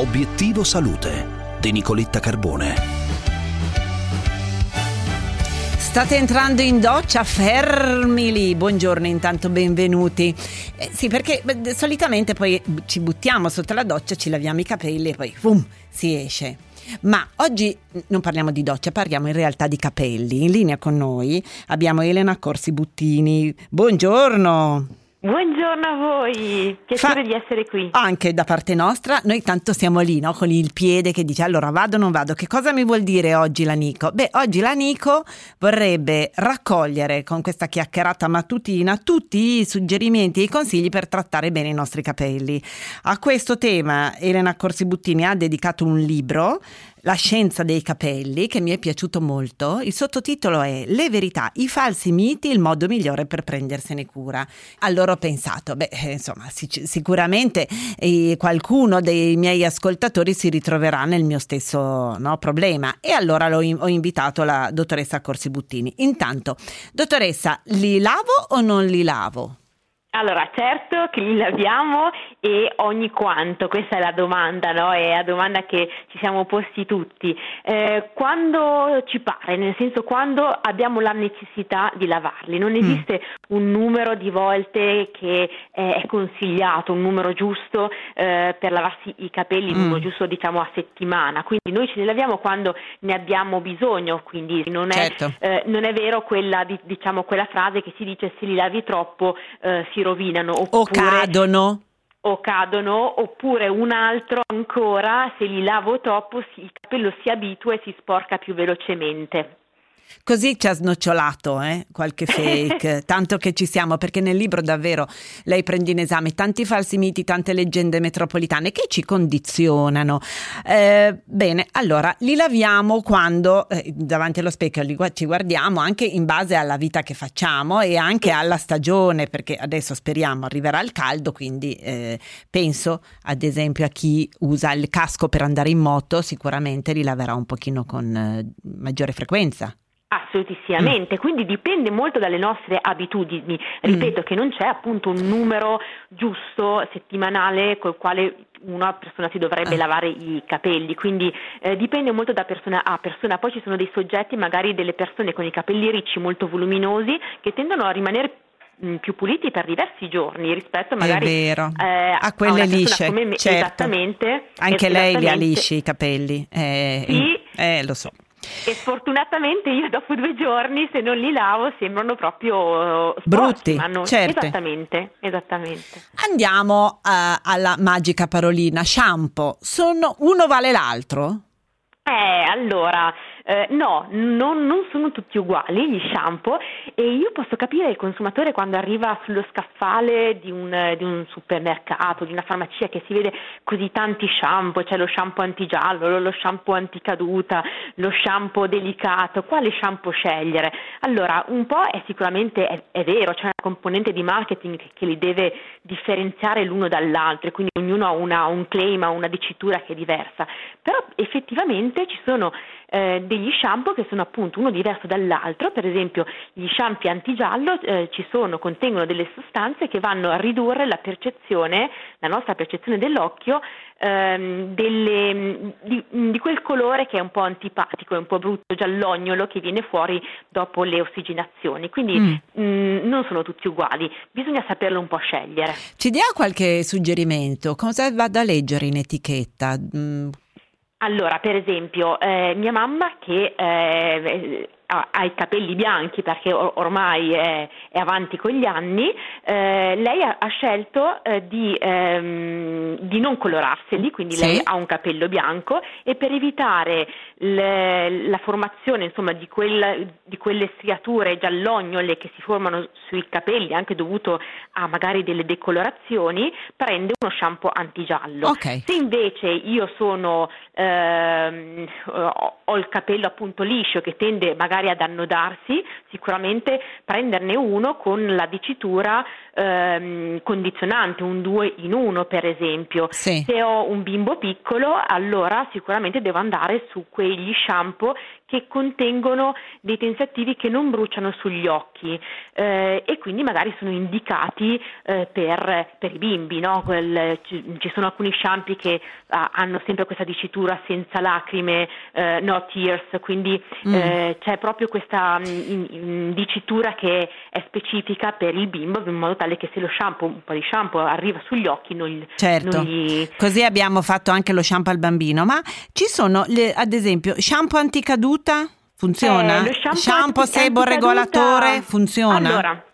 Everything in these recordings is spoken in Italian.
Obiettivo Salute di Nicoletta Carbone. State entrando in doccia, fermi lì. Buongiorno, intanto benvenuti. Eh, sì, perché beh, solitamente poi ci buttiamo sotto la doccia, ci laviamo i capelli e poi boom, si esce. Ma oggi non parliamo di doccia, parliamo in realtà di capelli. In linea con noi abbiamo Elena Corsi Buttini. Buongiorno. Buongiorno a voi, piacere Fa- di essere qui. Anche da parte nostra, noi tanto siamo lì, no? Con il piede che dice allora vado o non vado. Che cosa mi vuol dire oggi la Nico? Beh, oggi la Nico vorrebbe raccogliere con questa chiacchierata mattutina tutti i suggerimenti e i consigli per trattare bene i nostri capelli. A questo tema Elena Corsi Buttini ha dedicato un libro la scienza dei capelli, che mi è piaciuto molto. Il sottotitolo è Le verità, i falsi miti, il modo migliore per prendersene cura. Allora ho pensato, beh, eh, insomma, sic- sicuramente eh, qualcuno dei miei ascoltatori si ritroverà nel mio stesso no, problema. E allora in- ho invitato la dottoressa Corsi Buttini. Intanto, dottoressa, li lavo o non li lavo? Allora, certo che li laviamo e ogni quanto, questa è la domanda, no? È la domanda che ci siamo posti tutti. Eh, quando ci pare, nel senso quando abbiamo la necessità di lavarli, non esiste un numero di volte che è consigliato, un numero giusto eh, per lavarsi i capelli, un Mm. numero giusto diciamo a settimana, quindi noi ce li laviamo quando ne abbiamo bisogno, quindi non è, Certo. eh, non è vero quella, di- diciamo, quella frase che si dice se li lavi troppo eh, si rovinano O oppure cadono? o cadono oppure un altro ancora se li lavo troppo si- il capello si abitua e si sporca più velocemente. Così ci ha snocciolato eh, qualche fake, tanto che ci siamo, perché nel libro davvero lei prende in esame tanti falsi miti, tante leggende metropolitane che ci condizionano. Eh, bene, allora li laviamo quando eh, davanti allo specchio li ci guardiamo anche in base alla vita che facciamo e anche alla stagione, perché adesso speriamo arriverà il caldo, quindi eh, penso ad esempio a chi usa il casco per andare in moto, sicuramente li laverà un pochino con eh, maggiore frequenza. Assolutissimamente, quindi dipende molto dalle nostre abitudini. Ripeto che non c'è appunto un numero giusto settimanale col quale una persona si dovrebbe Ah. lavare i capelli, quindi eh, dipende molto da persona a persona. Poi ci sono dei soggetti, magari delle persone con i capelli ricci molto voluminosi, che tendono a rimanere mh, più puliti per diversi giorni rispetto magari eh, a quelle persona lisce, come me. certo. Esattamente. Anche lei li ha esattamente. lisci i capelli, eh, Sì. eh, lo so. E sfortunatamente io dopo due giorni, se non li lavo, sembrano proprio eh, sporchi, Brutti, ma non- certo. Esattamente, esattamente. Andiamo eh, alla magica parolina, shampoo. Sono, uno vale l'altro? Eh, allora, eh, no, non, non sono tutti uguali gli shampoo e io posso capire il consumatore quando arriva sullo scaffale di un, di un supermercato, di una farmacia che si vede così tanti shampoo, c'è lo shampoo antigiallo, lo shampoo anticaduta, lo shampoo delicato, quale shampoo scegliere? Allora, un po' è sicuramente è, è vero, c'è una componente di marketing che, che li deve differenziare l'uno dall'altro e quindi ognuno ha una- un claim, ha una dicitura che è diversa, però effettivamente ci sono eh, degli shampoo che sono appunto uno diverso dall'altro, per esempio gli shampoo antigiallo eh, ci sono, contengono delle sostanze che vanno a ridurre la percezione, la nostra percezione dell'occhio ehm, delle- di, di quel colore che è un po' antipatico, è un po' brutto, giallognolo che viene fuori dopo le ossigenazioni, quindi Mm. mh, non sono tutti uguali, bisogna saperlo un po' scegliere. Ci dia qualche suggerimento? Cosa vado a leggere in etichetta? Mm, Allora, per esempio, eh, mia mamma che eh, ha, i capelli bianchi perché or- ormai è, è avanti con gli anni, eh, lei ha, ha scelto eh, di, ehm, di non colorarseli, quindi Sì. lei ha un capello bianco e per evitare le- la formazione insomma, di, quel- di quelle striature giallognole che si formano sui capelli, anche dovuto a magari delle decolorazioni, prende uno shampoo antigiallo. Ok. Se invece io sono, ehm, ho ho il capello appunto liscio che tende magari magari ad annodarsi, sicuramente prenderne uno con la dicitura ehm, condizionante, un 2 in 1 per esempio. Sì. Se ho un bimbo piccolo, allora sicuramente devo andare su quegli shampoo che contengono dei tensi attivi che non bruciano sugli occhi eh, e quindi magari sono indicati eh, per, per, i bimbi. No? Quel, ci, ci, sono alcuni shampoo che ah, hanno sempre questa dicitura senza lacrime, eh, no tears, quindi mm. Eh, c'è proprio questa mh, mm, in, dicitura che è specifica per il bimbo in modo tale che se lo shampoo, un po' di shampoo arriva sugli occhi non, certo. non gli... Così abbiamo fatto anche lo shampoo al bambino, ma ci sono le, ad esempio shampoo anticaduta? Funziona? Eh, shampoo, shampoo sebo regolatore funziona? Allora,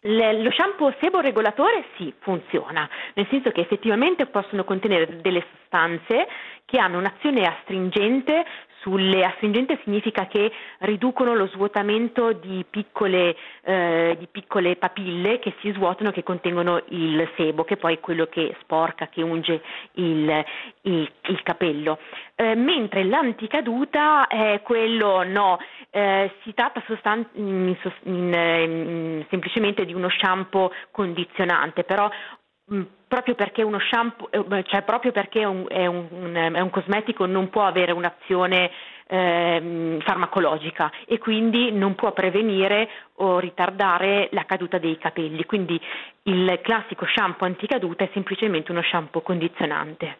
le, lo shampoo sebo-regolatore sì, funziona, nel senso che effettivamente possono contenere delle sostanze che hanno un'azione astringente sulle astringente significa che riducono lo svuotamento di piccole, eh, di piccole, papille che si svuotano che contengono il sebo, che poi è quello che sporca, che unge il, il, il capello. Eh, mentre l'anticaduta è quello no, eh, si tratta sostan- in, in, in, semplicemente di uno shampoo condizionante, però proprio perché shampoo, eh, cioè proprio perché un, è, un, è, un, cosmetico non può avere un'azione eh, farmacologica e quindi non può prevenire o ritardare la caduta dei capelli. Quindi il classico shampoo anticaduta è semplicemente uno shampoo condizionante.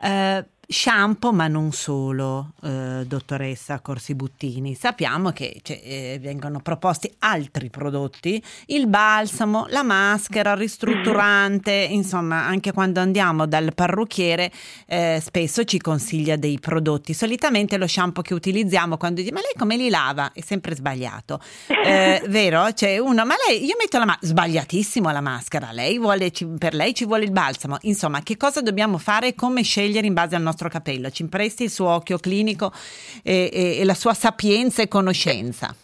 Uh, shampoo, ma non solo, uh, dottoressa Corsi Buttini. Sappiamo che cioè, eh, vengono proposti altri prodotti, il balsamo, la maschera, il ristrutturante, insomma, anche quando andiamo dal parrucchiere eh, spesso ci consiglia dei prodotti. Solitamente lo shampoo che utilizziamo quando dice ma lei come li lava? È sempre sbagliato, eh, vero? C'è uno, ma lei, io metto la maschera, sbagliatissimo la maschera, lei vuole, per lei ci vuole il balsamo. Insomma, che cosa dobbiamo fare? Come scegliere? scegliere in base al nostro capello. Ci impresti il suo occhio clinico e, e, e la sua sapienza e conoscenza.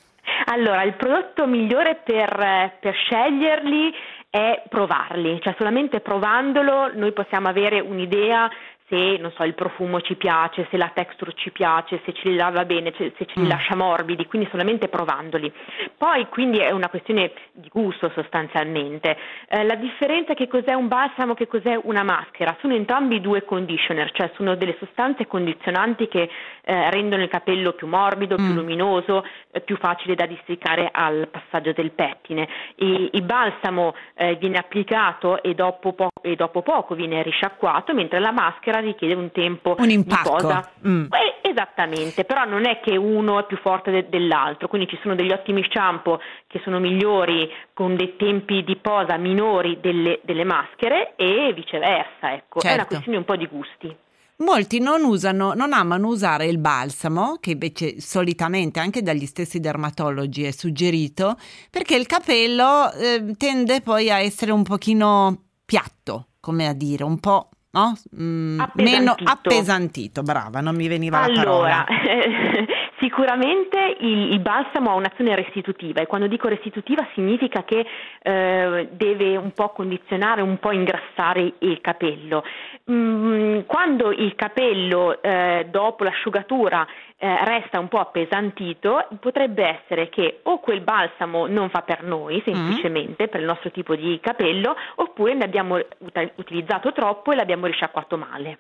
Allora, il prodotto migliore per, per sceglierli è provarli, cioè solamente provandolo noi possiamo avere un'idea se so, il profumo ci piace, se la texture ci piace, se ce li lava bene, se ce li mm. lascia morbidi, quindi solamente provandoli. Poi quindi è una questione di gusto sostanzialmente. Eh, la differenza è che cos'è un balsamo e che cos'è una maschera, sono entrambi due conditioner, cioè sono delle sostanze condizionanti che eh, rendono il capello più morbido, più mm. luminoso, eh, più facile da districare al passaggio del pettine. E, il balsamo eh, viene applicato e dopo, po- e dopo poco viene risciacquato, mentre la maschera maschera richiede un tempo un impacco. di posa. Mm. Eh, esattamente, però non è che uno è più forte de- dell'altro, quindi ci sono degli ottimi shampoo che sono migliori con dei tempi di posa minori delle, delle maschere e viceversa, ecco. Certo. È una certo. questione un po' di gusti. Molti non usano, non amano usare il balsamo, che invece solitamente anche dagli stessi dermatologi è suggerito, perché il capello eh, tende poi a essere un pochino piatto, come a dire, un po' no? Mm, appesantito. meno appesantito, brava, non mi veniva allora, la parola. Sicuramente il, il, balsamo ha un'azione restitutiva e quando dico restitutiva significa che eh, deve un po' condizionare, un po' ingrassare il capello. Mm, quando il capello eh, dopo l'asciugatura eh, resta un po' appesantito, potrebbe essere che o quel balsamo non fa per noi, semplicemente mm. per il nostro tipo di capello, oppure ne abbiamo ut- utilizzato troppo e l'abbiamo risciacquato male.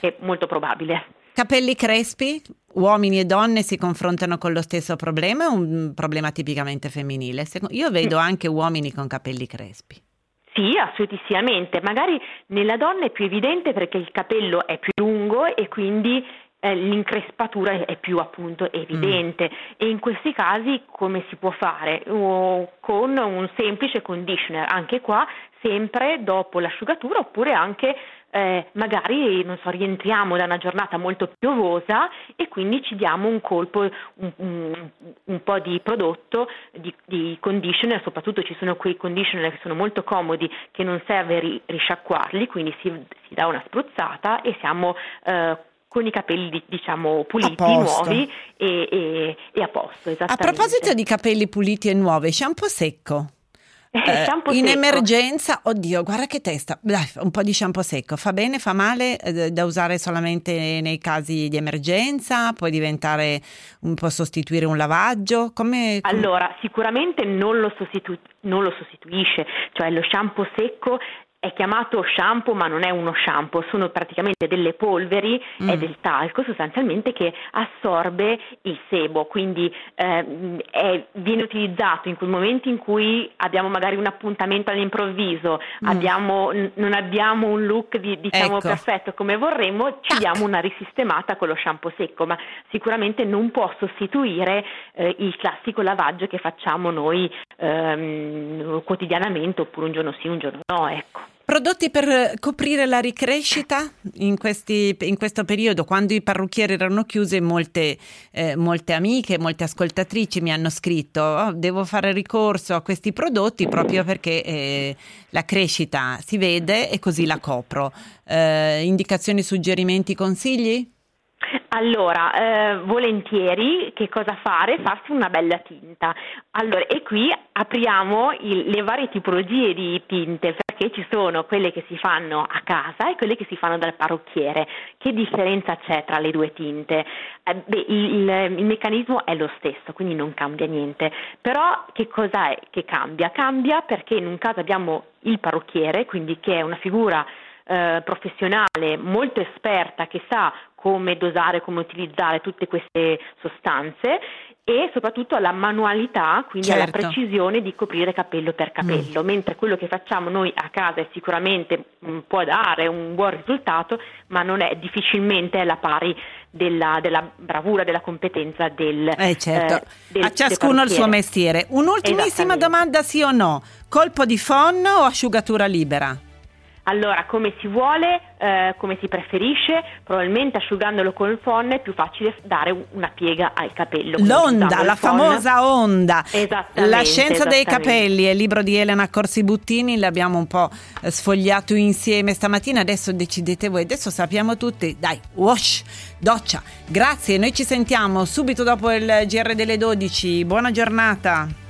È molto probabile. Capelli crespi, uomini e donne si confrontano con lo stesso problema, è un problema tipicamente femminile. Io vedo mm. anche uomini con capelli crespi. Sì, assolutissimamente. Magari nella donna è più evidente perché il capello è più lungo e quindi eh, l'increspatura è più appunto evidente mm. e in questi casi come si può fare? Uh, con un semplice conditioner, anche qua sempre dopo l'asciugatura oppure anche eh, magari so, rientriamo da una giornata molto piovosa e quindi ci diamo un colpo, un, un, un po' di prodotto, di, di, conditioner, soprattutto ci sono quei conditioner che sono molto comodi che non serve ri, risciacquarli, quindi si, si, dà una spruzzata e siamo eh, con i capelli diciamo puliti, nuovi e, e, e, a posto. A proposito di capelli puliti e nuovi, shampoo secco. Eh, in emergenza, oddio, guarda che testa. Dai, un po' di shampoo secco fa bene, fa male eh, da usare solamente nei casi di emergenza? Può diventare, un, può sostituire un lavaggio? Come, come... Allora, sicuramente non lo, sostitu- non lo sostituisce, cioè lo shampoo secco è chiamato shampoo ma non è uno shampoo, sono praticamente delle polveri mm. e del talco sostanzialmente che assorbe il sebo, quindi eh, è, viene utilizzato in quei momenti in cui abbiamo magari un appuntamento all'improvviso, mm. abbiamo, non abbiamo un look di, diciamo ecco. perfetto come vorremmo, ci diamo una risistemata con lo shampoo secco, ma sicuramente non può sostituire eh, il classico lavaggio che facciamo noi ehm, quotidianamente oppure un giorno sì, un giorno no, ecco. Prodotti per coprire la ricrescita in, questi, in, questo periodo, quando i parrucchieri erano chiusi, molte, eh, molte amiche, molte ascoltatrici mi hanno scritto: oh, Devo fare ricorso a questi prodotti proprio perché eh, la crescita si vede e così la copro. Eh, indicazioni, suggerimenti, consigli? Allora, eh, volentieri, che cosa fare? Farsi una bella tinta. Allora, e qui apriamo il, le varie tipologie di tinte, perché ci sono quelle che si fanno a casa e quelle che si fanno dal parrucchiere. Che differenza c'è tra le due tinte? Eh, beh, il, il, meccanismo è lo stesso, quindi non cambia niente. Però che cosa è che cambia? Cambia perché in un caso abbiamo il parrucchiere, quindi che è una figura eh, professionale molto esperta che sa come dosare, come utilizzare tutte queste sostanze e soprattutto alla manualità, quindi certo. alla precisione di coprire capello per capello, mm. mentre quello che facciamo noi a casa è sicuramente mm, può dare un buon risultato, ma non è difficilmente alla pari della, della bravura, della competenza del, eh certo. eh, del A ciascuno il suo mestiere. Un'ultimissima domanda sì o no? Colpo di phon o asciugatura libera? Allora, come si vuole, eh, come si preferisce, probabilmente asciugandolo col phon è più facile dare una piega al capello. L'onda, la famosa onda. La scienza dei capelli, è il libro di Elena Corsi Buttini, l'abbiamo un po' sfogliato insieme stamattina, adesso decidete voi, adesso sappiamo tutti, dai, wash, doccia. Grazie, noi ci sentiamo subito dopo il GR delle 12, buona giornata.